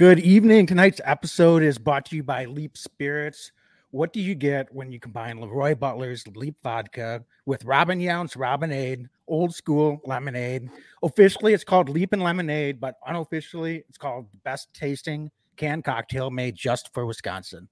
Good evening. Tonight's episode is brought to you by Leap Spirits. What do you get when you combine LeRoy Butler's Leap Vodka with Robin Yount's Robinade, old school lemonade? Officially, it's called Leap and Lemonade, but unofficially, it's called the best tasting canned cocktail made just for Wisconsin.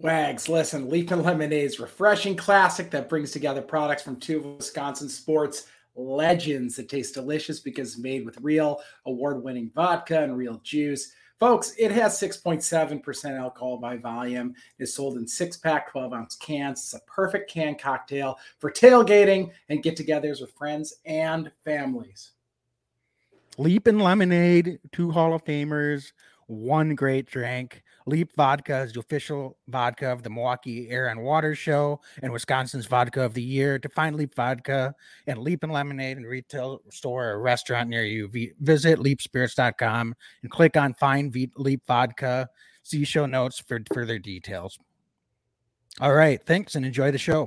Wags, listen, Leap and Lemonade's refreshing classic that brings together products from two of Wisconsin sports legends that taste delicious because made with real award winning vodka and real juice. Folks, it has 6.7% alcohol by volume. It's sold in six pack, 12 ounce cans. It's a perfect can cocktail for tailgating and get togethers with friends and families. Leap and Lemonade, two Hall of Famers, one great drink. Leap Vodka is the official vodka of the Milwaukee Air and Water Show and Wisconsin's Vodka of the Year. To find Leap Vodka and Leap and Lemonade in retail store or restaurant near you, visit leapspirits.com and click on Find Leap Vodka. See show notes for further details. All right. Thanks and enjoy the show.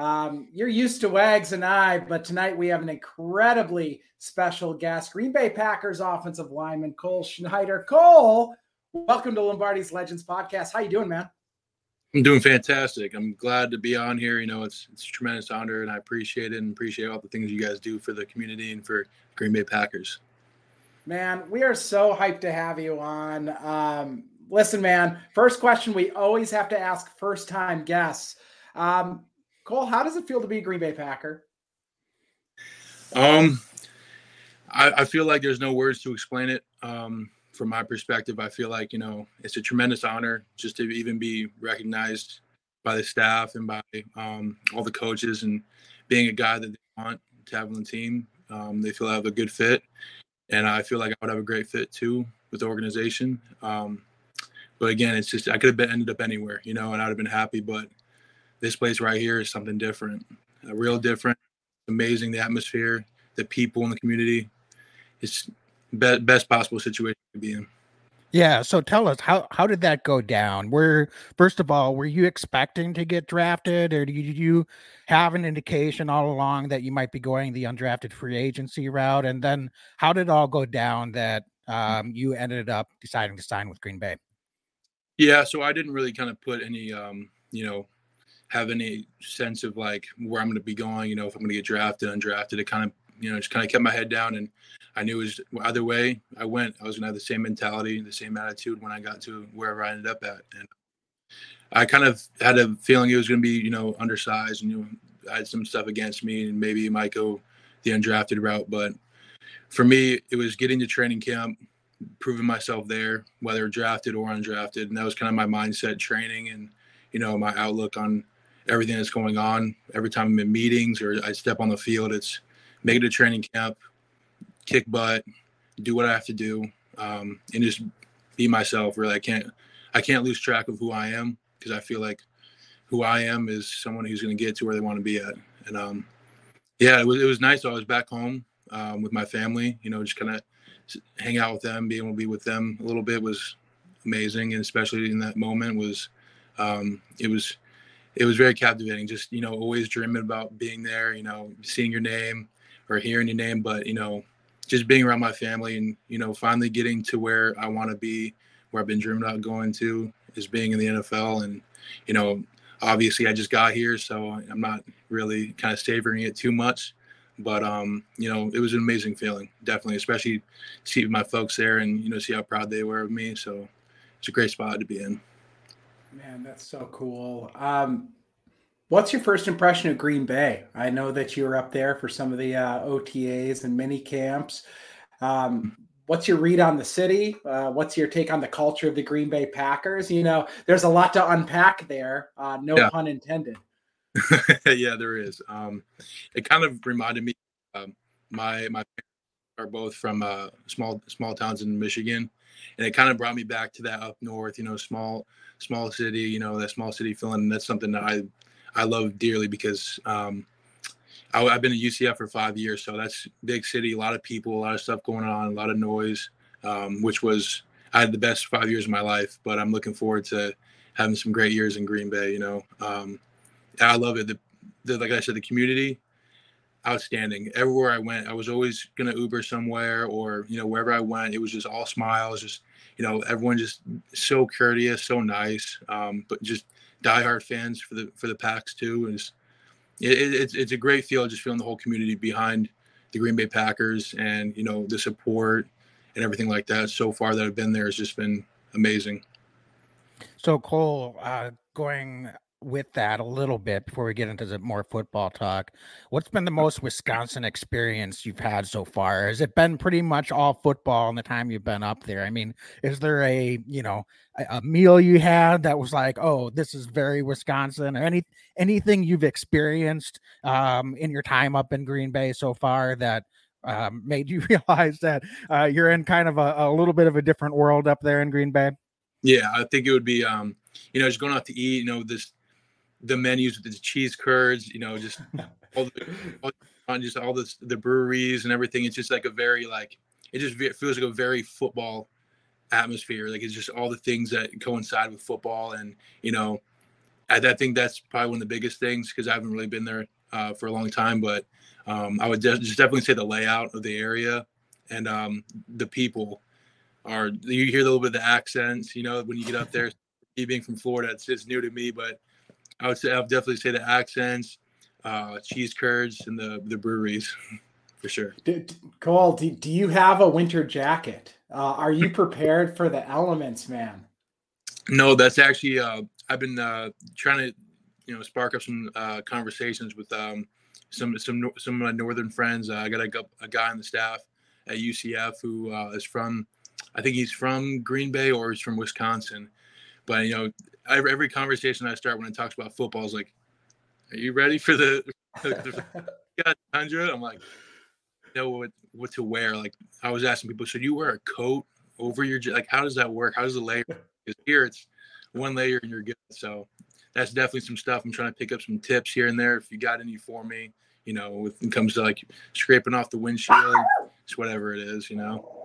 Um, you're used to Wags and I, but tonight we have an incredibly special guest, Green Bay Packers offensive lineman Cole Schneider. Cole, welcome to Lombardi's Legends podcast. How you doing, man? I'm doing fantastic. I'm glad to be on here. You know, it's it's a tremendous honor, and I appreciate it and appreciate all the things you guys do for the community and for Green Bay Packers. Man, we are so hyped to have you on. Um, listen, man. First question we always have to ask first time guests. Um, Cole, how does it feel to be a Green Bay Packer? Um, I, I feel like there's no words to explain it. Um, from my perspective, I feel like you know it's a tremendous honor just to even be recognized by the staff and by um, all the coaches and being a guy that they want to have on the team. Um, they feel I have a good fit, and I feel like I would have a great fit too with the organization. Um, but again, it's just I could have been ended up anywhere, you know, and I'd have been happy. But this place right here is something different, a real different. Amazing, the atmosphere, the people in the community. It's be- best possible situation to be in. Yeah. So tell us how how did that go down? Were first of all, were you expecting to get drafted, or did you have an indication all along that you might be going the undrafted free agency route? And then how did it all go down that um, you ended up deciding to sign with Green Bay? Yeah. So I didn't really kind of put any, um, you know, have any sense of like where I'm going to be going. You know, if I'm going to get drafted, undrafted. It kind of, you know, just kind of kept my head down, and I knew it was either way I went, I was going to have the same mentality, the same attitude when I got to wherever I ended up at, and I kind of had a feeling it was going to be, you know, undersized, and you know, I had some stuff against me, and maybe it might go the undrafted route, but for me, it was getting to training camp, proving myself there, whether drafted or undrafted, and that was kind of my mindset, training, and you know, my outlook on everything that's going on. Every time I'm in meetings or I step on the field, it's make it a training camp, kick butt, do what I have to do, um, and just be myself. Really, I can't I can't lose track of who I am because I feel like who I am is someone who's going to get to where they want to be at. And um, yeah, it was it was nice. I was back home um, with my family. You know, just kind of hang out with them, being able to be with them a little bit was amazing, and especially in that moment was um, it was it was very captivating. Just you know, always dreaming about being there. You know, seeing your name or hearing your name, but you know, just being around my family and you know, finally getting to where I want to be, where I've been dreaming about going to, is being in the NFL. And you know, obviously, I just got here, so I'm not really kind of savoring it too much. But um, you know, it was an amazing feeling, definitely, especially see my folks there and you know, see how proud they were of me. So it's a great spot to be in. Man, that's so cool. Um, what's your first impression of Green Bay? I know that you were up there for some of the uh, OTAs and mini camps. Um, what's your read on the city? Uh, what's your take on the culture of the Green Bay Packers? You know, there's a lot to unpack there. Uh, no yeah. pun intended. yeah, there is. Um, it kind of reminded me. Um, my my parents are both from uh, small small towns in Michigan, and it kind of brought me back to that up north, you know, small small city, you know, that small city feeling. And that's something that I I love dearly because um, I, have been at UCF for five years, so that's big city, a lot of people, a lot of stuff going on, a lot of noise, um, which was I had the best five years of my life. But I'm looking forward to having some great years in Green Bay. You know, um, I love it. The, the, like I said, the community, outstanding. Everywhere I went, I was always gonna Uber somewhere, or you know, wherever I went, it was just all smiles. Just you know, everyone just so courteous, so nice. Um, but just diehard fans for the for the Packs too. It's, it, it's it's a great feel just feeling the whole community behind the Green Bay Packers, and you know the support and everything like that. So far that I've been there has just been amazing. So Cole, uh, going with that a little bit before we get into the more football talk. What's been the most Wisconsin experience you've had so far? Has it been pretty much all football in the time you've been up there? I mean, is there a you know a, a meal you had that was like, oh, this is very Wisconsin, or any anything you've experienced um, in your time up in Green Bay so far that um, made you realize that uh, you're in kind of a, a little bit of a different world up there in Green Bay? Yeah, I think it would be, um, you know, just going out to eat, you know, this the menus with the cheese curds, you know, just all the all, just all the the breweries and everything. It's just like a very like it just feels like a very football atmosphere. Like it's just all the things that coincide with football, and you know, I, I think that's probably one of the biggest things because I haven't really been there uh, for a long time. But um, I would de- just definitely say the layout of the area and um, the people are. You hear a little bit of the accents, you know, when you get up there. being from Florida, it's, it's new to me, but I would say I would definitely say the accents, uh, cheese curds, and the the breweries for sure. Do, Cole, do, do you have a winter jacket? Uh, are you prepared for the elements, man? No, that's actually uh, I've been uh, trying to you know spark up some uh, conversations with um, some some some of my northern friends. Uh, I got a, a guy on the staff at UCF who uh, is from I think he's from Green Bay or he's from Wisconsin. But you know, every, every conversation I start when it talks about football is like, "Are you ready for the hundred? I'm like, know what what to wear. Like I was asking people, should you wear a coat over your like? How does that work? How does the layer? Because here it's one layer and you're good. So that's definitely some stuff. I'm trying to pick up some tips here and there. If you got any for me, you know, when it comes to like scraping off the windshield, it's whatever it is, you know.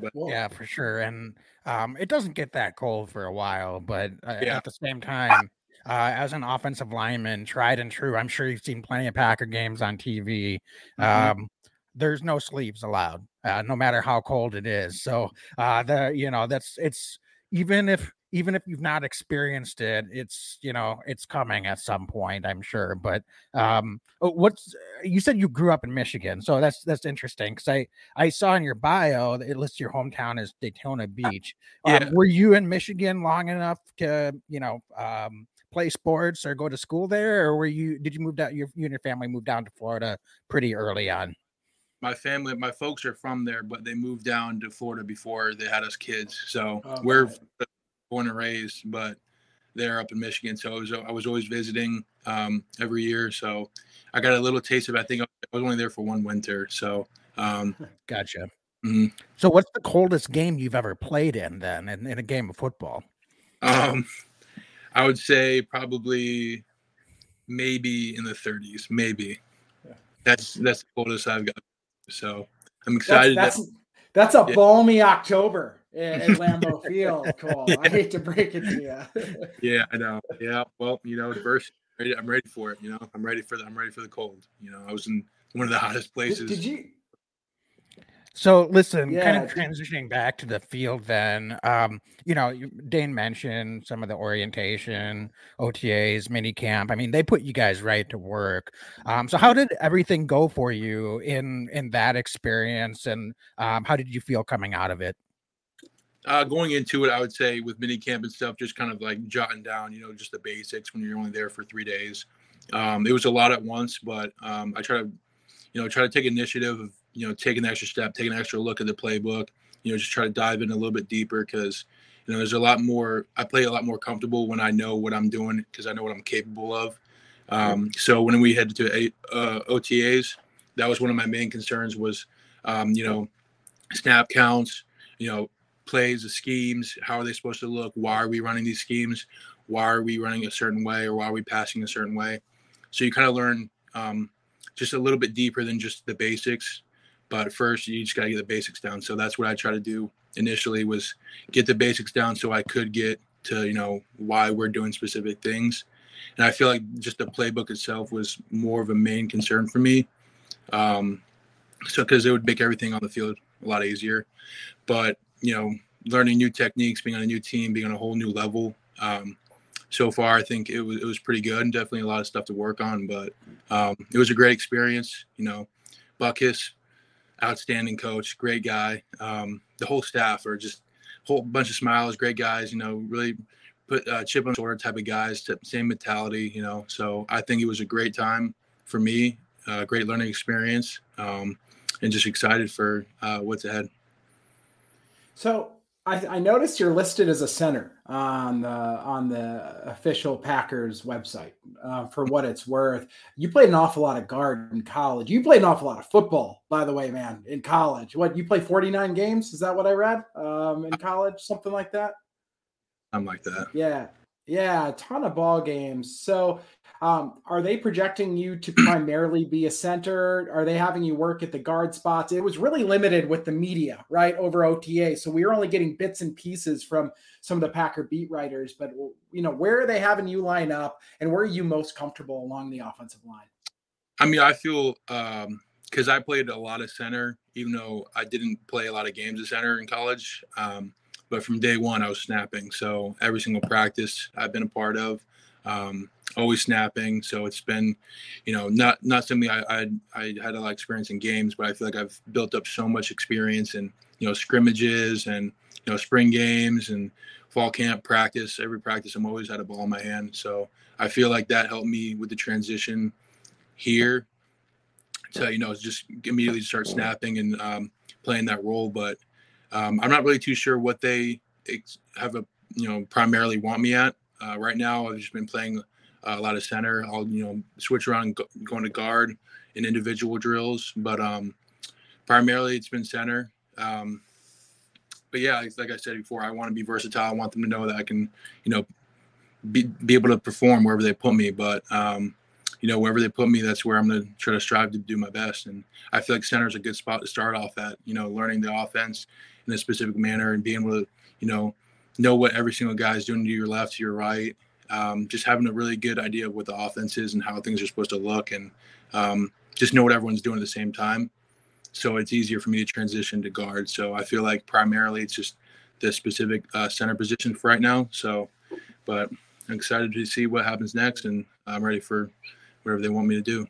But, yeah, for sure. And um, it doesn't get that cold for a while, but uh, yeah. at the same time, uh, as an offensive lineman, tried and true, I'm sure you've seen plenty of Packer games on TV. Mm-hmm. Um, there's no sleeves allowed, uh, no matter how cold it is. So uh, the you know that's it's even if even if you've not experienced it, it's you know it's coming at some point, I'm sure. But um, oh, what's you said you grew up in Michigan, so that's that's interesting because I I saw in your bio that it lists your hometown as Daytona Beach. Um, yeah. Um, were you in Michigan long enough to you know um, play sports or go to school there, or were you did you move down? Your, you and your family moved down to Florida pretty early on my family, my folks are from there, but they moved down to Florida before they had us kids. So oh, we're born and raised, but they're up in Michigan. So I was, I was always visiting um, every year. So I got a little taste of. It. I think I was only there for one winter. So um, gotcha. Mm-hmm. So what's the coldest game you've ever played in then in, in a game of football? Um, I would say probably maybe in the 30s, maybe. Yeah. That's that's the coldest I've got. So I'm excited. That's that's, that- that's a balmy October at, Lambeau Field, Cole. Yeah. I hate to break it to you. yeah, I know. Yeah, well, you know, diversity. I'm ready for it. You know, I'm ready for the. I'm ready for the cold. You know, I was in one of the hottest places. Did, did you? So listen, yeah. kind of transitioning back to the field then, um, you know, Dane mentioned some of the orientation, OTAs, mini camp. I mean, they put you guys right to work. Um, so how did everything go for you in in that experience and um, how did you feel coming out of it? Uh, going into it, I would say with mini camp and stuff, just kind of like jotting down, you know, just the basics when you're only there for three days. Um, it was a lot at once, but um, I try to, you know, try to take initiative of you know, take an extra step, take an extra look at the playbook, you know, just try to dive in a little bit deeper because, you know, there's a lot more, I play a lot more comfortable when I know what I'm doing because I know what I'm capable of. Um, so when we headed to uh, OTAs, that was one of my main concerns was, um, you know, snap counts, you know, plays, the schemes, how are they supposed to look? Why are we running these schemes? Why are we running a certain way, or why are we passing a certain way? So you kind of learn um, just a little bit deeper than just the basics. But first, you just got to get the basics down. So that's what I try to do initially was get the basics down so I could get to you know why we're doing specific things. And I feel like just the playbook itself was more of a main concern for me. Um, so because it would make everything on the field a lot easier. But you know, learning new techniques, being on a new team, being on a whole new level. Um, so far, I think it was it was pretty good and definitely a lot of stuff to work on. But um, it was a great experience. You know, Butkus, outstanding coach, great guy. Um, the whole staff are just whole bunch of smiles, great guys. You know, really put uh, chip on the shoulder type of guys, same mentality. You know, so I think it was a great time for me, uh, great learning experience, um, and just excited for uh, what's ahead. So I, I, noticed you're listed as a center on the on the official Packers website. Uh, for what it's worth, you played an awful lot of guard in college. You played an awful lot of football, by the way, man. In college, what you play 49 games? Is that what I read? Um, in college, something like that. I'm like that. Yeah, yeah, a ton of ball games. So um, are they projecting you to primarily be a center? Are they having you work at the guard spots? It was really limited with the media, right, over OTA. So we were only getting bits and pieces from some of the Packer beat writers. But you know, where are they having you line up, and where are you most comfortable along the offensive line? I mean, I feel because um, I played a lot of center, even though I didn't play a lot of games at center in college. Um, but from day one, I was snapping. So every single practice I've been a part of. Um, always snapping. So it's been, you know, not not something I I, I had a lot of experience in games, but I feel like I've built up so much experience in you know scrimmages and you know spring games and fall camp practice. Every practice, I'm always had a ball in my hand. So I feel like that helped me with the transition here to you know just immediately start snapping and um, playing that role. But um, I'm not really too sure what they have a you know primarily want me at. Uh, right now, I've just been playing a lot of center. I'll you know switch around go, going to guard in individual drills, but um, primarily it's been center. Um, but yeah, like I said before, I want to be versatile. I want them to know that I can, you know, be, be able to perform wherever they put me. But um, you know, wherever they put me, that's where I'm going to try to strive to do my best. And I feel like center is a good spot to start off at. You know, learning the offense in a specific manner and being able to, you know, know what every single guy is doing to your left, to your right, um, just having a really good idea of what the offense is and how things are supposed to look, and um, just know what everyone's doing at the same time. So it's easier for me to transition to guard. So I feel like primarily it's just the specific uh, center position for right now. So, but I'm excited to see what happens next, and I'm ready for whatever they want me to do.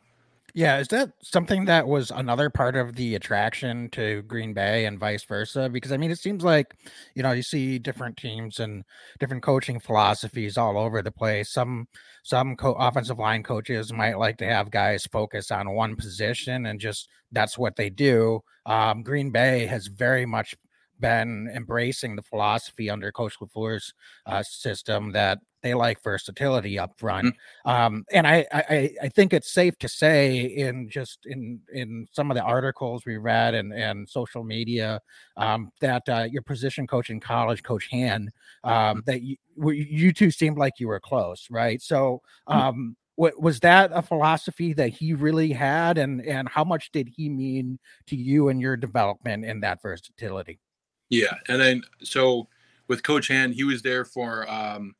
Yeah, is that something that was another part of the attraction to Green Bay and vice versa? Because I mean, it seems like you know you see different teams and different coaching philosophies all over the place. Some some co- offensive line coaches might like to have guys focus on one position and just that's what they do. Um, Green Bay has very much been embracing the philosophy under Coach LaFleur's uh, system that they like versatility up front. Mm-hmm. Um, and I, I, I think it's safe to say in just in in some of the articles we read and and social media um, that uh, your position coach in college, Coach Hand, um, mm-hmm. that you, you two seemed like you were close, right? So. Mm-hmm. Um, what was that a philosophy that he really had and and how much did he mean to you and your development in that versatility yeah, and then so with Coach Hand, he was there for um,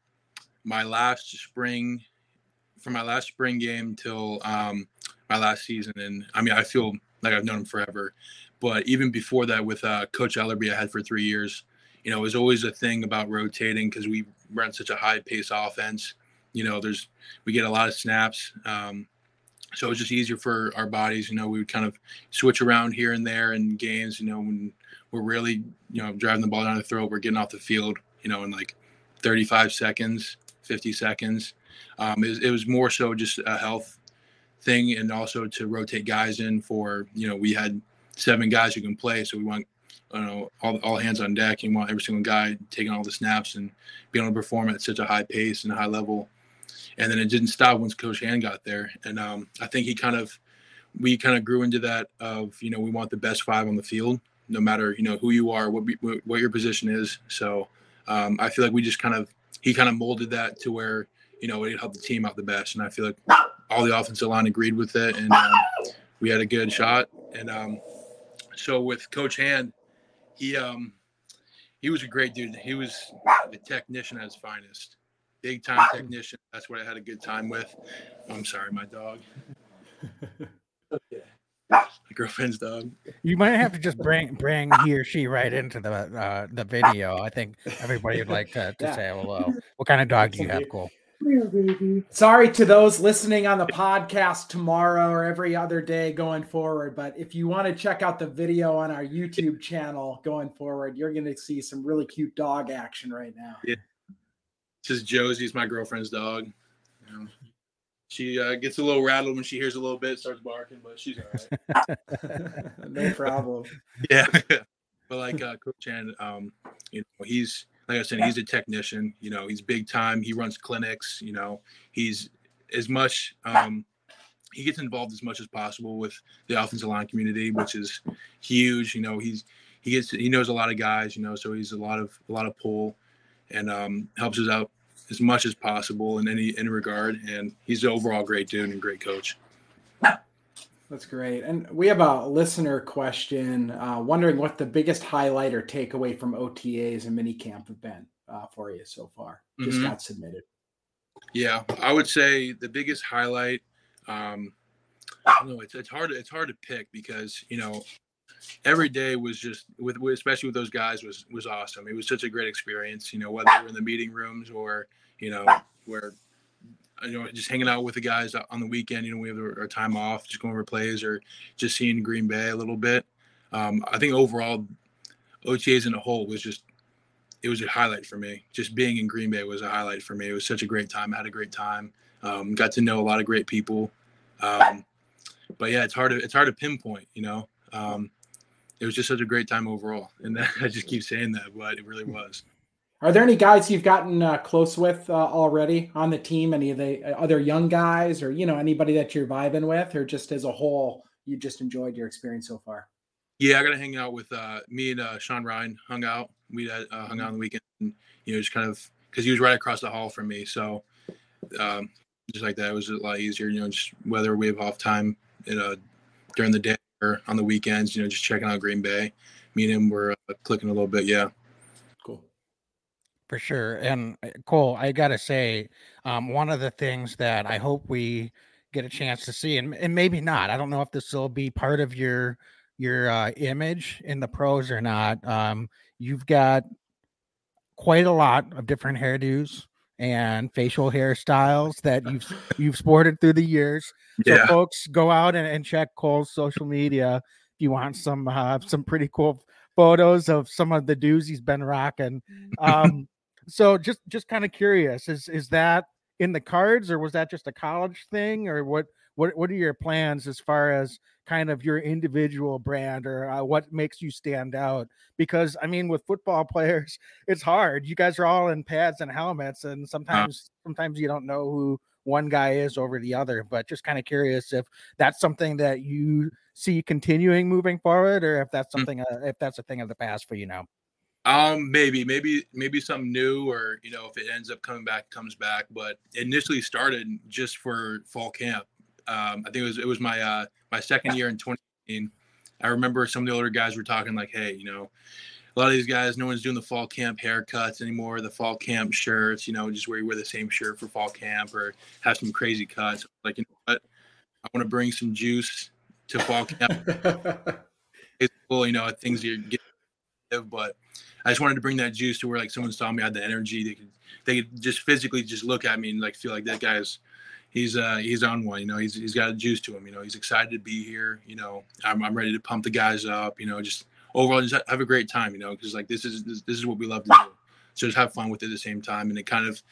my last spring, from my last spring game till um, my last season, and I mean I feel like I've known him forever. But even before that, with uh, Coach Elarbee, I had for three years. You know, it was always a thing about rotating because we run such a high pace offense. You know, there's we get a lot of snaps. Um, so it's just easier for our bodies. You know, we would kind of switch around here and there in games. You know, when we're really, you know, driving the ball down the throat. We're getting off the field, you know, in like 35 seconds, 50 seconds. Um, it, it, was more so just a health thing, and also to rotate guys in for, you know, we had seven guys who can play, so we want, you know, all, all hands on deck. You want every single guy taking all the snaps and being able to perform at such a high pace and a high level. And then it didn't stop once Coach Hand got there, and um, I think he kind of, we kind of grew into that of, you know, we want the best five on the field no matter you know who you are, what what your position is. So um, I feel like we just kind of he kind of molded that to where you know it helped the team out the best, and I feel like all the offensive line agreed with it, and um, we had a good shot. And um, so with Coach Hand, he um, he was a great dude. He was a technician at his finest, big time technician. That's what I had a good time with. I'm sorry, my dog. okay. My girlfriend's dog. You might have to just bring bring he or she right into the uh, the video. I think everybody would like to, to yeah. say hello. What kind of dog do you have, Cole? Sorry to those listening on the podcast tomorrow or every other day going forward. But if you want to check out the video on our YouTube channel going forward, you're going to see some really cute dog action right now. Yeah. This is Josie's my girlfriend's dog. You know, she uh, gets a little rattled when she hears a little bit, starts barking, but she's all right. no problem. Yeah. but like uh, Coach Hand, um, you know, he's like I said, he's a technician. You know, he's big time. He runs clinics. You know, he's as much. Um, he gets involved as much as possible with the offensive line community, which is huge. You know, he's he gets he knows a lot of guys. You know, so he's a lot of a lot of pull, and um, helps us out as much as possible in any any regard. And he's an overall great dude and great coach. That's great. And we have a listener question uh, wondering what the biggest highlight or takeaway from OTAs and minicamp have been uh, for you so far. Just mm-hmm. got submitted. Yeah, I would say the biggest highlight. Um, I don't know. It's it's hard. It's hard to pick because you know every day was just with, with especially with those guys was was awesome. It was such a great experience. You know whether we're in the meeting rooms or you know where you know, just hanging out with the guys on the weekend. You know, we have our time off, just going over plays or just seeing Green Bay a little bit. Um, I think overall, OTAs in a whole was just it was a highlight for me. Just being in Green Bay was a highlight for me. It was such a great time. I had a great time. Um, got to know a lot of great people. Um, but yeah, it's hard to it's hard to pinpoint. You know, um, it was just such a great time overall, and I just keep saying that, but it really was. Are there any guys you've gotten uh, close with uh, already on the team? Any of the uh, other young guys, or you know anybody that you're vibing with, or just as a whole, you just enjoyed your experience so far? Yeah, I got to hang out with uh, me and uh, Sean Rhyan. Hung out. We uh, hung out on the weekend. And, you know, just kind of because he was right across the hall from me. So um, just like that, it was a lot easier. You know, just whether we have off time, you know, during the day on the weekends. You know, just checking out Green Bay. Me and him were clicking a little bit. Yeah. Cool. For sure. And uh, Cole, I got to say, um, one of the things that I hope we get a chance to see, and, and maybe not, I don't know if this will be part of your your uh, image in the pros or not. Um, you've got quite a lot of different hairdos and facial hairstyles that you've you've sported through the years. So yeah. folks, go out and, and check Cole's social media if you want some uh, some pretty cool photos of some of the dudes he's been rocking. Um, so just just kind of curious, is is that in the cards or was that just a college thing or what what what are your plans as far as kind of your individual brand or uh, what makes you stand out because i mean with football players it's hard you guys are all in pads and helmets and sometimes uh, sometimes you don't know who one guy is over the other but just kind of curious if that's something that you see continuing moving forward or if that's mm. something uh, if that's a thing of the past for you now um, maybe, maybe, maybe something new, or you know, if it ends up coming back, comes back. But initially started just for fall camp. Um, I think it was it was my uh my second year in 2018. I remember some of the older guys were talking like, hey, you know, a lot of these guys, no one's doing the fall camp haircuts anymore, the fall camp shirts, you know, just where you wear the same shirt for fall camp or have some crazy cuts. Like, you know what? I want to bring some juice to fall camp. it's cool, you know, things you get, but I just wanted to bring that juice to where like someone saw me I had the energy. They could they could just physically just look at me and like feel like that guy's he's uh he's on one. You know, he's he's got a juice to him. You know, he's excited to be here. You know, I'm I'm ready to pump the guys up. You know, just overall just have a great time. You know, because like this is this, this is what we love to do. So just have fun with it at the same time, and it kind of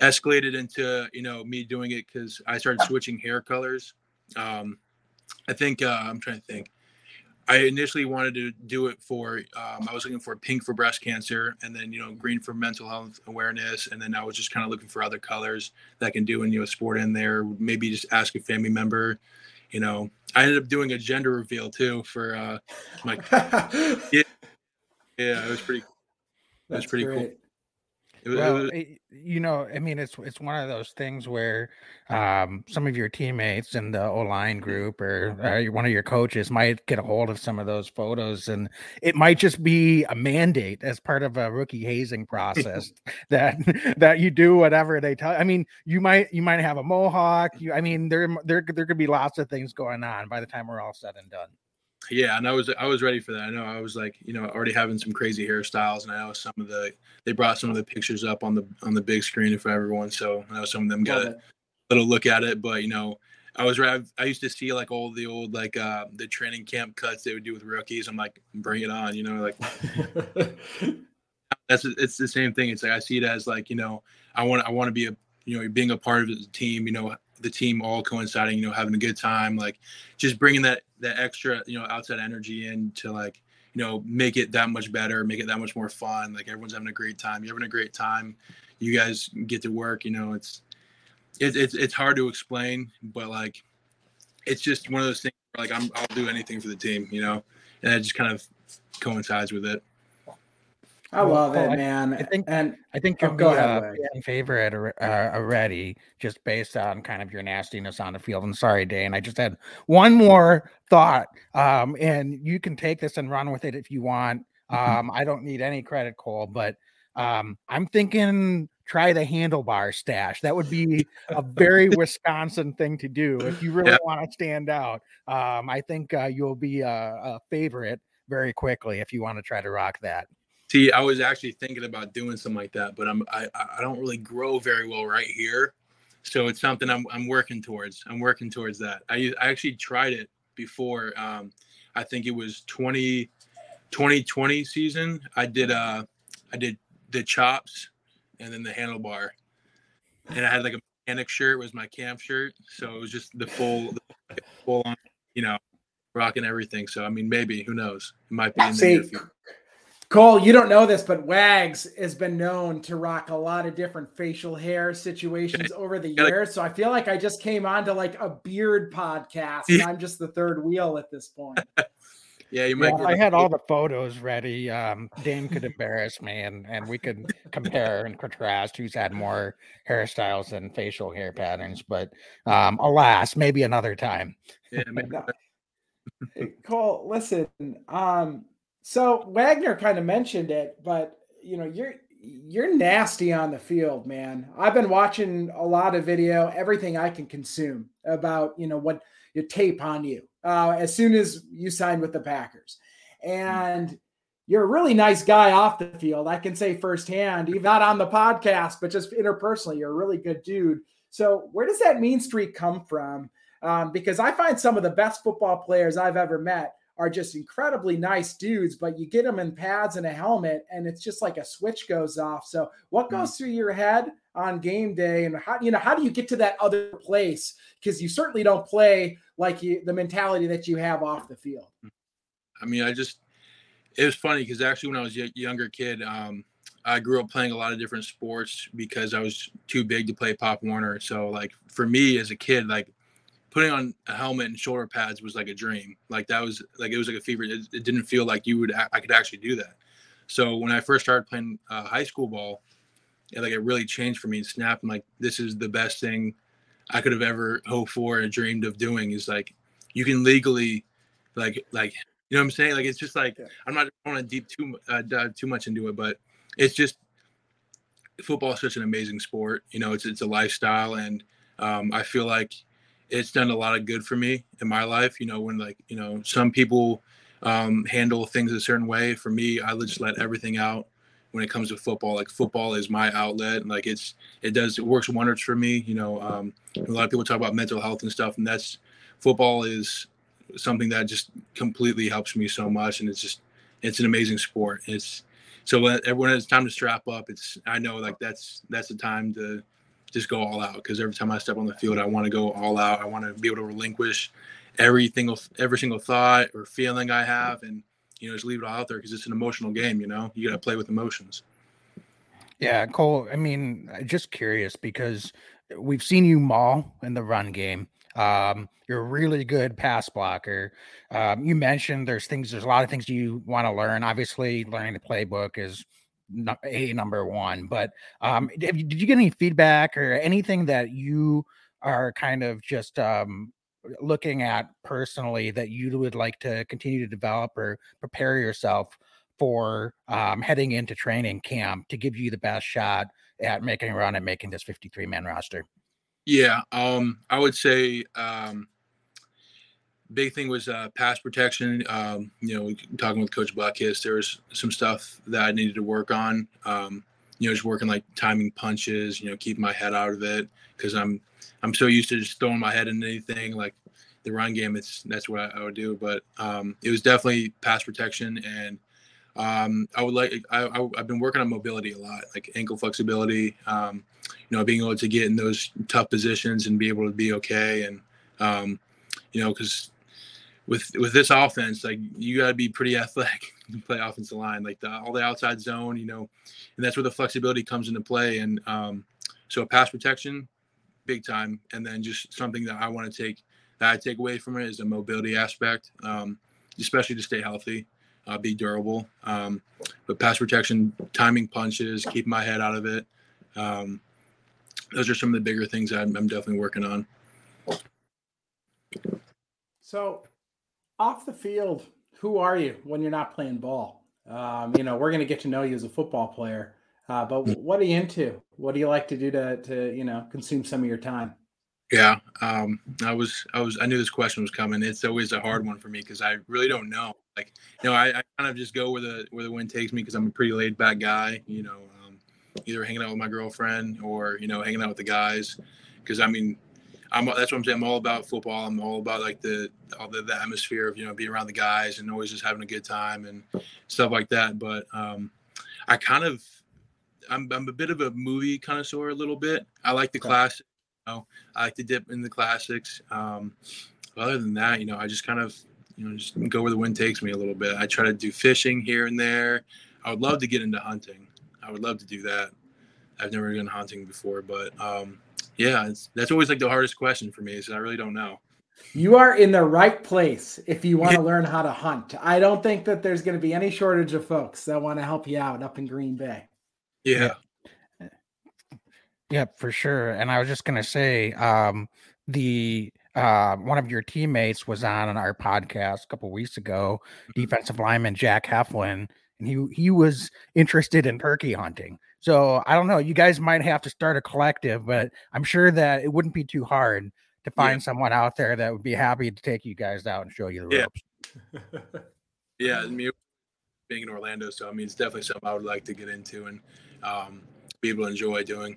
escalated into you know me doing it because I started switching hair colors. Um, I think uh, I'm trying to think. I initially wanted to do it for um, I was looking for pink for breast cancer and then you know green for mental health awareness and then I was just kind of looking for other colors that can do and you know sport in there maybe just ask a family member you know, I ended up doing a gender reveal too for uh, my. yeah, yeah, it was pretty. It was pretty great. cool. It was, well, it was, you know, I mean, it's it's one of those things where um, some of your teammates in the O line group or uh, one of your coaches might get a hold of some of those photos, and it might just be a mandate as part of a rookie hazing process that that you do whatever they tell. I mean, you might you might have a mohawk. You, I mean, there there there could be lots of things going on by the time we're all said and done yeah and i was i was ready for that. I know i was like you know already having some crazy hairstyles and i know some of the they brought some of the pictures up on the on the big screen for everyone so i know some of them got a little look at it but you know i was i used to see like all the old like uh the training camp cuts they would do with rookies. I'm like bring it on you know like that's it's the same thing. It's like i see it as like you know i want i want to be a you know being a part of the team you know the team all coinciding, you know, having a good time, like just bringing that that extra, you know, outside energy in to like, you know, make it that much better, make it that much more fun. Like everyone's having a great time. You're having a great time. You guys get to work. You know, it's it, it's it's hard to explain, but like it's just one of those things. Where, like I'm, I'll do anything for the team. You know, and it just kind of coincides with it. I love well, it, man. I think and I think you'll oh, be a fan favorite uh, already, just based on kind of your nastiness on the field. And sorry, Dane, I just had one more thought, um, and you can take this and run with it if you want. Mm-hmm. Um, I don't need any credit, Cole, but um, I'm thinking try the handlebar stash. That would be a very Wisconsin thing to do if you really want to stand out. Um, I think uh, you'll be a, a favorite very quickly if you want to try to rock that. See, I was actually thinking about doing something like that, but I'm I, I don't really grow very well right here, so it's something I'm I'm working towards. I'm working towards that. I I actually tried it before. Um, I think it was 20, 2020 season. I did uh I did the chops and then the handlebar, and I had like a mechanic shirt it was my camp shirt, so it was just the full the full on, you know, rocking everything. So I mean, maybe who knows? It might be in the near future. Cole, you don't know this, but Wags has been known to rock a lot of different facial hair situations over the years. So I feel like I just came on to like a beard podcast, and I'm just the third wheel at this point. yeah, you might. Well, I had all the photos ready. Um, Dane could embarrass me, and and we could compare and contrast who's had more hairstyles and facial hair patterns. But um, alas, maybe another time. Yeah, maybe. Cole, listen. Um, so Wagner kind of mentioned it, but you know, you're you're nasty on the field, man. I've been watching a lot of video, everything I can consume about, you know, what your tape on you uh, as soon as you signed with the Packers. And you're a really nice guy off the field. I can say firsthand, even not on the podcast, but just interpersonally, you're a really good dude. So, where does that mean streak come from? Um, because I find some of the best football players I've ever met are just incredibly nice dudes, but you get them in pads and a helmet, and it's just like a switch goes off. So, what mm. goes mm through your head on game day, and how you know how do you get to that other place? Because you certainly don't play like you, the mentality that you have off the field. I mean, I just it was funny because actually when I was a younger kid, um, I grew up playing a lot of different sports because I was too big to play Pop Warner. So like for me as a kid, like putting on a helmet and shoulder pads was like a dream. Like that was like it was like a fever. It, it didn't feel like you would I could actually do that. So when I first started playing uh, high school ball, it, like it really changed for me. And snap, I'm like, this is the best thing I could have ever hoped for and dreamed of doing. Is like you can legally, like like you know what I'm saying? Like it's just like yeah. I'm not going to deep too uh, dive too much into it, but it's just football is such an amazing sport. You know, it's it's a lifestyle, and um, I feel like it's done a lot of good for me in my life. You know, when like, you know, some people um, handle things a certain way. For me, I just let everything out when it comes to football. Like football is my outlet. And Like it's, it does, it works wonders for me. You know, um, a lot of people talk about mental health and stuff, and that's football is something that just completely helps me so much. And it's just, it's an amazing sport. It's so when everyone has time to strap up, it's, I know like that's, that's the time to, just go all out because every time I step on the field, I want to go all out. I want to be able to relinquish every single every single thought or feeling I have, and you know just leave it all out there because it's an emotional game. You know, you got to play with emotions. Yeah, Cole. I mean, just curious because we've seen you maul in the run game. Um, you're a really good pass blocker. Um, you mentioned there's things, there's a lot of things you want to learn. Obviously, learning the playbook is a number one. But um, did you get any feedback or anything that you are kind of just um, looking at personally that you would like to continue to develop or prepare yourself for um, heading into training camp to give you the best shot at making a run and making this 53 man roster? Yeah, um, I would say um, big thing was uh, pass protection. Um, you know, talking with Coach Butkus, there was some stuff that I needed to work on. Um, you know, just working like timing punches. You know, keeping my head out of it because I'm I'm so used to just throwing my head into anything like the run game. It's that's what I, I would do. But um, it was definitely pass protection, and um, I would like I, I have been working on mobility a lot, like ankle flexibility. Um, you know, being able to get in those tough positions and be able to be okay, and um, you know, because with with this offense, like you got to be pretty athletic to play offensive line, like the, all the outside zone, you know, and that's where the flexibility comes into play. And um, so pass protection, big time, and then just something that I want to take that I take away from it is the mobility aspect, um, especially to stay healthy, uh, be durable. Um, but pass protection, timing punches, keep my head out of it. Um, those are some of the bigger things I'm, I'm definitely working on. So off the field, who are you when you're not playing ball? Um, you know, we're going to get to know you as a football player, uh, but mm. what are you into? What do you like to do to, to you know, consume some of your time? Yeah, um, I was, I was, I knew this question was coming. It's always a hard one for me because I really don't know. Like, you know, I, I, kind of just go where the where the wind takes me because I'm a pretty laid back guy. You know, um, either hanging out with my girlfriend or you know hanging out with the guys. Because I mean, I'm that's what I'm saying. I'm all about football. I'm all about like the all the, the atmosphere of you know being around the guys and always just having a good time and stuff like that. But um, I kind of I'm I'm a bit of a movie connoisseur a little bit. I like the okay. classics. You know, I like to dip in the classics. Um, other than that, you know, I just kind of you know just go where the wind takes me a little bit. I try to do fishing here and there. I would love to get into hunting. I would love to do that. I've never done hunting before, but um, yeah, that's always like the hardest question for me is I really don't know. You are in the right place if you want to learn how to hunt. I don't think that there's going to be any shortage of folks that want to help you out up in Green Bay. Yeah. Yeah, for sure. And I was just going to say, um, the uh, one of your teammates was on our podcast a couple weeks ago, mm-hmm. defensive lineman Jack Heflin, and he he was interested in turkey hunting. So I don't know. You guys might have to start a collective, but I'm sure that it wouldn't be too hard to find yeah. someone out there that would be happy to take you guys out and show you the ropes. Yeah, yeah. I mean, being in Orlando, so I mean, it's definitely something I would like to get into and um, be able to enjoy doing.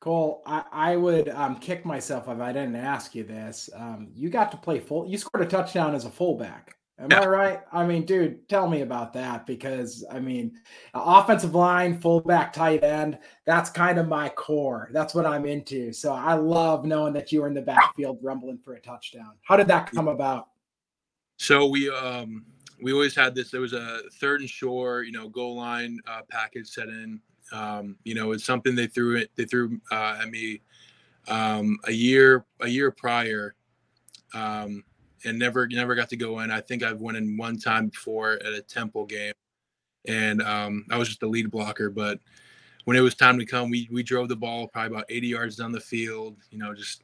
Cole, I, I would um, kick myself if I didn't ask you this. Um, you got to play full. You scored a touchdown as a fullback. Am yeah. I right? I mean, dude, tell me about that because I mean, offensive line, fullback, tight end, that's kind of my core. That's what I'm into. So I love knowing that you were in the backfield rumbling for a touchdown. How did that come about? So we um we always had this there was a third and short, you know, goal line uh, package set in. Um, you know, it's something they threw it they threw uh, at me um a year a year prior. Um and never never got to go in. I think I've went in one time before at a Temple game, and um, I was just the lead blocker. But when it was time to come, we we drove the ball probably about 80 yards down the field. You know, just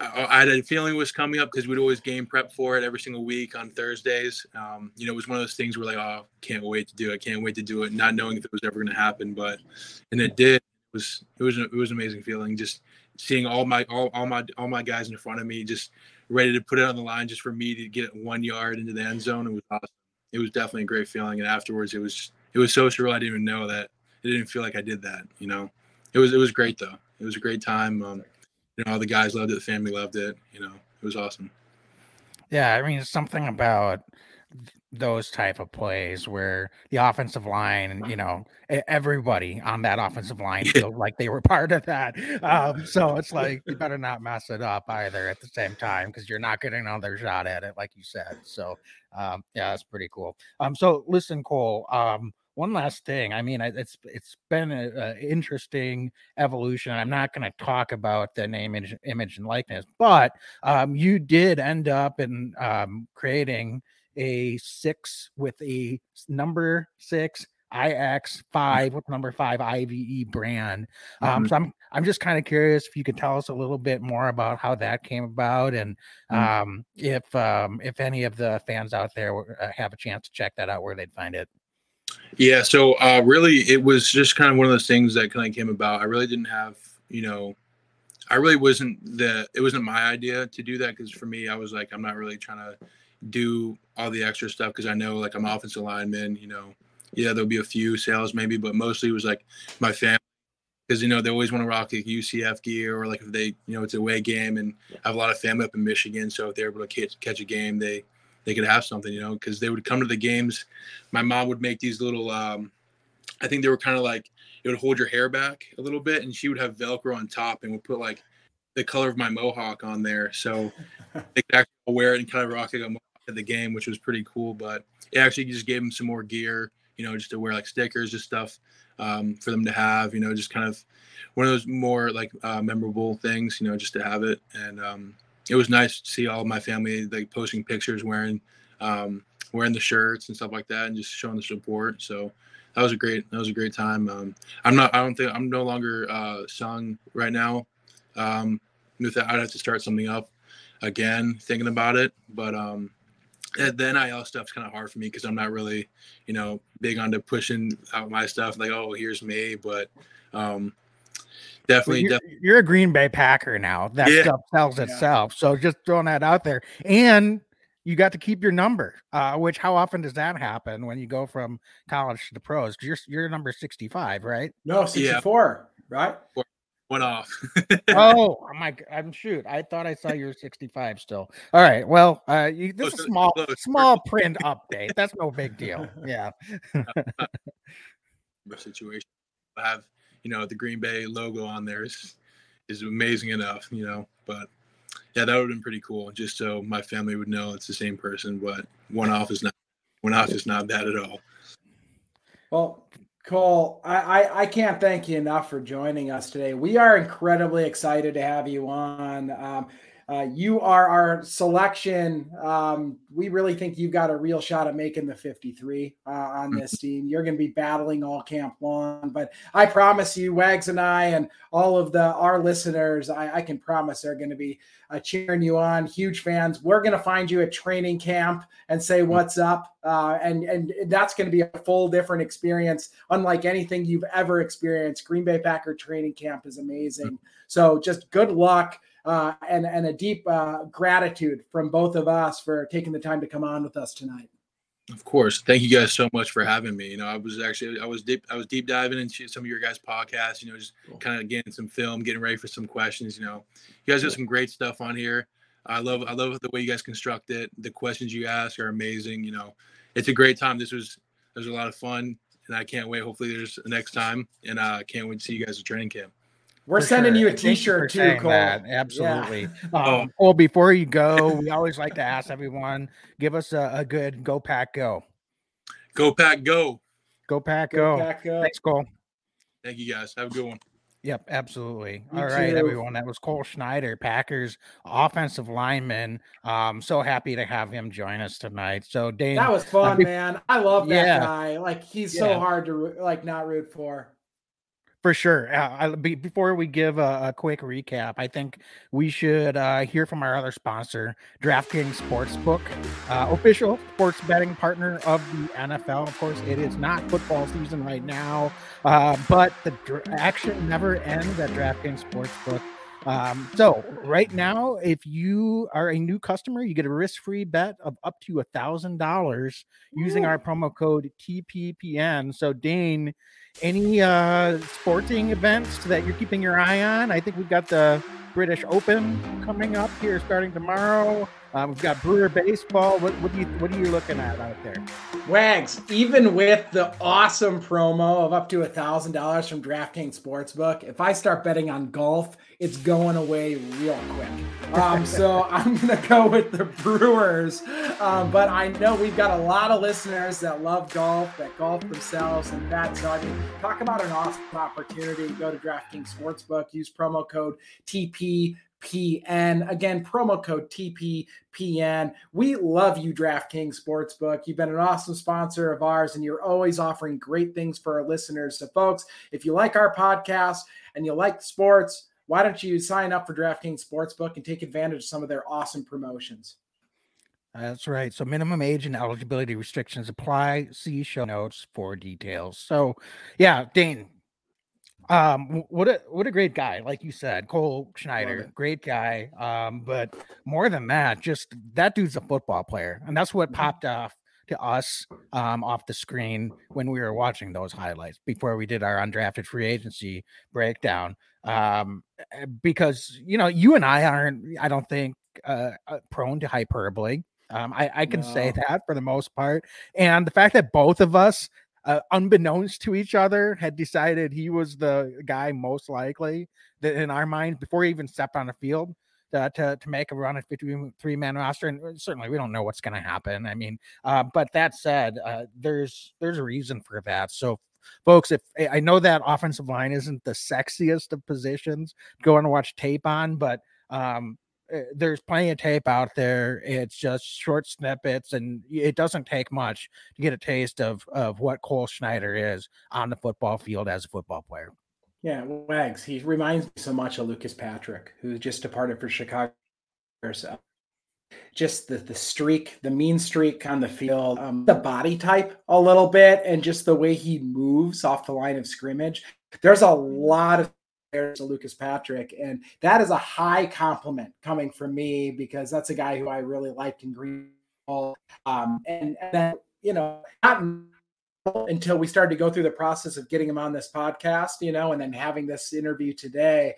I, I had a feeling it was coming up because we'd always game prep for it every single week on Thursdays. Um, you know, it was one of those things where like, oh, can't wait to do it, can't wait to do it, not knowing if it was ever going to happen. But and it did. It was it was it was an amazing feeling just seeing all my all, all my all my guys in front of me just ready to put it on the line just for me to get one yard into the end zone. It was awesome. It was definitely a great feeling. And afterwards, it was it was so surreal. I didn't even know that. It didn't feel like I did that. You know, it was it was great though. It was a great time. Um, you know, all the guys loved it. The family loved it. You know, it was awesome. Yeah, I mean, it's something about those type of plays where the offensive line, you know, everybody on that offensive line feel like they were part of that. Um, so it's like you better not mess it up either at the same time because you're not getting another shot at it, like you said. So um, yeah, that's pretty cool. Um, so listen, Cole. Um, one last thing. I mean, it's it's been an interesting evolution. I'm not going to talk about the name, image, image, and likeness, but um, you did end up in um, creating a six with a number six IX5 with number five IVE brand. Um, mm-hmm. So I'm I'm just kind of curious if you could tell us a little bit more about how that came about and mm-hmm. um, if um, if any of the fans out there uh, have a chance to check that out, where they'd find it. Yeah, so uh, really, it was just kind of one of those things that kind of came about. I really didn't have, you know, I really wasn't the. It wasn't my idea to do that because for me, I was like, I'm not really trying to do all the extra stuff because I know like I'm offensive lineman, you know. Yeah, there'll be a few sales maybe, but mostly it was like my family because you know they always want to rock like UCF gear or like if they you know it's a away game and I have a lot of family up in Michigan, so if they're able to catch, catch a game, they they could have something, you know, because they would come to the games. My mom would make these little, um, I think they were kind of like it would hold your hair back a little bit, and she would have Velcro on top and would put like the color of my mohawk on there, so they could actually wear it and kind of rock it the game, which was pretty cool. But it actually just gave them some more gear you know, just to wear like stickers, just stuff um, for them to have, you know, just kind of one of those more like uh, memorable things, you know, just to have it. And um, it was nice to see all my family like posting pictures wearing um, wearing the shirts and stuff like that, and just showing the support. So that was a great that was a great time. Um, I'm not I don't think I'm no longer uh, sung right now. Um, with that, I'd have to start something up again, thinking about it, but um, the NIL stuff's kind of hard for me because I'm not really, you know, big onto pushing out my stuff. Like, oh, here's me, but um, definitely, you're, definitely. you're, a Green Bay Packer now. That yeah. stuff sells itself. Yeah. So just throwing that out there, and you got to keep your number. Uh, which how often does that happen when you go from college to the pros? Because you're you're number 65, right? No, 64, yeah. right? Went off. oh, my! I'm shoot. I thought I saw your 65 still. All right. Well, uh, you, this is a small small print update. That's no big deal. Yeah. situation. I have you know the Green Bay logo on there is is amazing enough. You know, but yeah, that would have been pretty cool. Just so my family would know it's the same person, but one off is not one off is not that at all. Well, Cole, I, I, I, can't thank you enough for joining us today. We are incredibly excited to have you on. Um, uh, you are our selection. Um, we really think you've got a real shot at making the 53 uh, on this team. You're going to be battling all camp long, but I promise you, Wags and I, and all of the our listeners, I, I can promise they're going to be uh, cheering you on. Huge fans. We're going to find you at training camp and say mm-hmm. what's up, uh, and and that's going to be a full different experience, unlike anything you've ever experienced. Green Bay Packer training camp is amazing. Mm-hmm. So just good luck uh, and and a deep uh, gratitude from both of us for taking the time to come on with us tonight. Of course, thank you guys so much for having me. You know, I was actually I was deep I was deep diving into some of your guys' podcasts. You know, just cool. kind of getting some film, getting ready for some questions. You know, you guys got some great stuff on here. I love I love the way you guys construct it. The questions you ask are amazing. You know, it's a great time. This was there's a lot of fun, and I can't wait. Hopefully, there's a next time, and I uh, can't wait to see you guys at training camp. We're sending sure. you a T-shirt too, Cole. That. Absolutely. Yeah. Um, well, before you go, we always like to ask everyone: give us a, a, good go pack go. Go pack go. Go pack go. go. Pack, go. Thanks, Cole. Thank you, guys. Have a good one. Yep, absolutely. Me All right, too. everyone. That was Cole Schneider, Packers offensive lineman. Um, so happy to have him join us tonight. So Dane, that was fun, uh, man. I love that yeah. guy. Like he's yeah. so hard to like not root for. For sure. Uh, I, before we give a, a, quick recap, I think we should uh, hear from our other sponsor, DraftKings Sportsbook, uh, official sports betting partner of the NFL. Of course, it is not football season right now, uh, but the dr- action never ends at DraftKings Sportsbook. Um, so right now, if you are a new customer, you get a risk-free bet of up to a thousand dollars using our promo code TPPN. So Dane, any uh sporting events that you're keeping your eye on? I think we've got the British Open coming up here starting tomorrow. Um, we've got Brewer baseball. What, what do you what are you looking at out there? Wags, even with the awesome promo of up to a thousand dollars from DraftKings Sportsbook, if I start betting on golf, it's going away real quick. Um, so I'm gonna go with the Brewers. Um, but I know we've got a lot of listeners that love golf, that golf themselves, and that. So I mean, talk about an awesome opportunity. Go to DraftKings Sportsbook, use promo code TP PN. Again, promo code TPPN. We love you, DraftKings Sportsbook. You've been an awesome sponsor of ours, and you're always offering great things for our listeners. So, folks, if you like our podcast and you like sports, why don't you sign up for DraftKings Sportsbook and take advantage of some of their awesome promotions? That's right. So minimum age and eligibility restrictions apply. See show notes for details. So, yeah, Dane, um, what a what a great guy, like you said, Cole Schneider, great guy. Um, but more than that, just that dude's a football player, and that's what mm-hmm. popped off to us um, off the screen when we were watching those highlights before we did our undrafted free agency breakdown. Um, eh, because you know, you and I aren't, I don't think, uh, uh prone to hyperbole. Um, I, I can no. say that for the most part, and the fact that both of us uh, unbeknownst to each other, had decided he was the guy most likely that in our minds before he even stepped on the field uh, to, to make a run at 53 man roster. And uh, certainly we don't know what's going to happen. I mean, uh, but that said, uh, there's there's a reason for that. So folks, if I know that offensive line isn't the sexiest of positions go and watch tape on, but um, there's plenty of tape out there. It's just short snippets, and it doesn't take much to get a taste of of what Cole Schneider is on the football field as a football player. Yeah, Wags. He reminds me so much of Lucas Patrick, who just departed for Chicago. So just the the streak, the mean streak on the field, um, the body type a little bit, and just the way he moves off the line of scrimmage. There's a lot of to Lucas Patrick. And that is a high compliment coming from me because that's a guy who I really liked in Green. Um, and, and then, you know, not until we started to go through the process of getting him on this podcast, you know, and then having this interview today,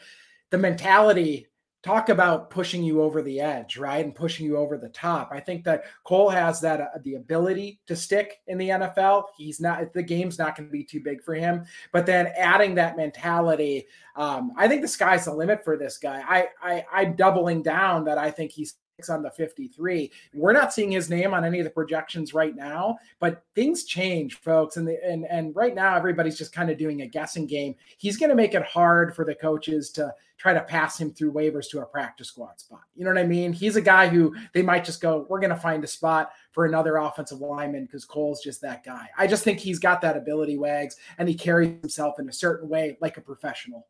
the mentality talk about pushing you over the edge, right? And pushing you over the top. I think that Cole has that uh, the ability to stick in the NFL. He's not the game's not going to be too big for him, but then adding that mentality, um, I think the sky's the limit for this guy. I, I I'm doubling down that I think he's on the 53. We're not seeing his name on any of the projections right now, but things change, folks. And the, and and right now everybody's just kind of doing a guessing game. He's going to make it hard for the coaches to try to pass him through waivers to a practice squad spot. You know what I mean? He's a guy who they might just go, we're going to find a spot for another offensive lineman because Cole's just that guy. I just think he's got that ability, Wags, and he carries himself in a certain way like a professional.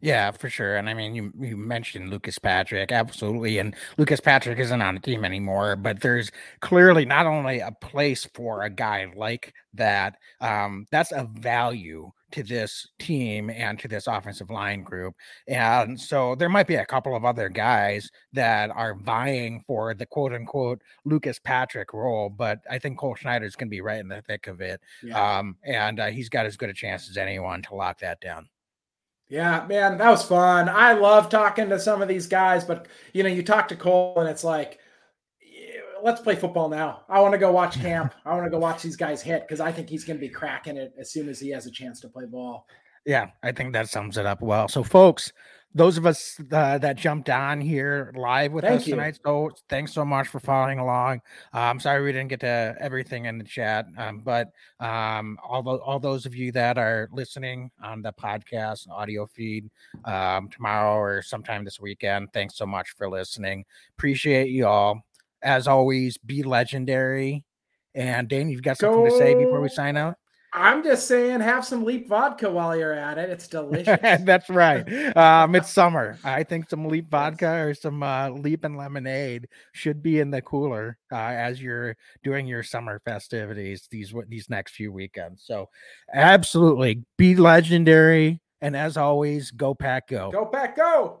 Yeah, for sure. And I mean, you you mentioned Lucas Patrick, absolutely. And Lucas Patrick isn't on the team anymore, but there's clearly not only a place for a guy like that. Um, that's a value to this team and to this offensive line group. And so there might be a couple of other guys that are vying for the quote unquote Lucas Patrick role, but I think Cole Schneider's going to be right in the thick of it. Yeah. Um, and uh, he's got as good a chance as anyone to lock that down. Yeah, man, that was fun. I love talking to some of these guys, but you know, you talk to Cole and it's like, let's play football now. I want to go watch camp. I want to go watch these guys hit because I think he's going to be cracking it as soon as he has a chance to play ball. Yeah, I think that sums it up well. So, folks, those of us uh, that jumped on here live with Thank us you. tonight. So thanks so much for following along. Uh, I'm sorry we didn't get to everything in the chat, um, but um, all, the, all those of you that are listening on the podcast audio feed um, tomorrow or sometime this weekend, thanks so much for listening. Appreciate you all. As always, be legendary. And Dane, you've got something Go. to say before we sign out? I'm just saying, have some Leap vodka while you're at it. It's delicious. That's right. Um, it's summer. I think some Leap vodka or some uh, Leap and lemonade should be in the cooler uh, as you're doing your summer festivities these these next few weekends. So, absolutely, be legendary. And as always, go pack, go. Go pack, go.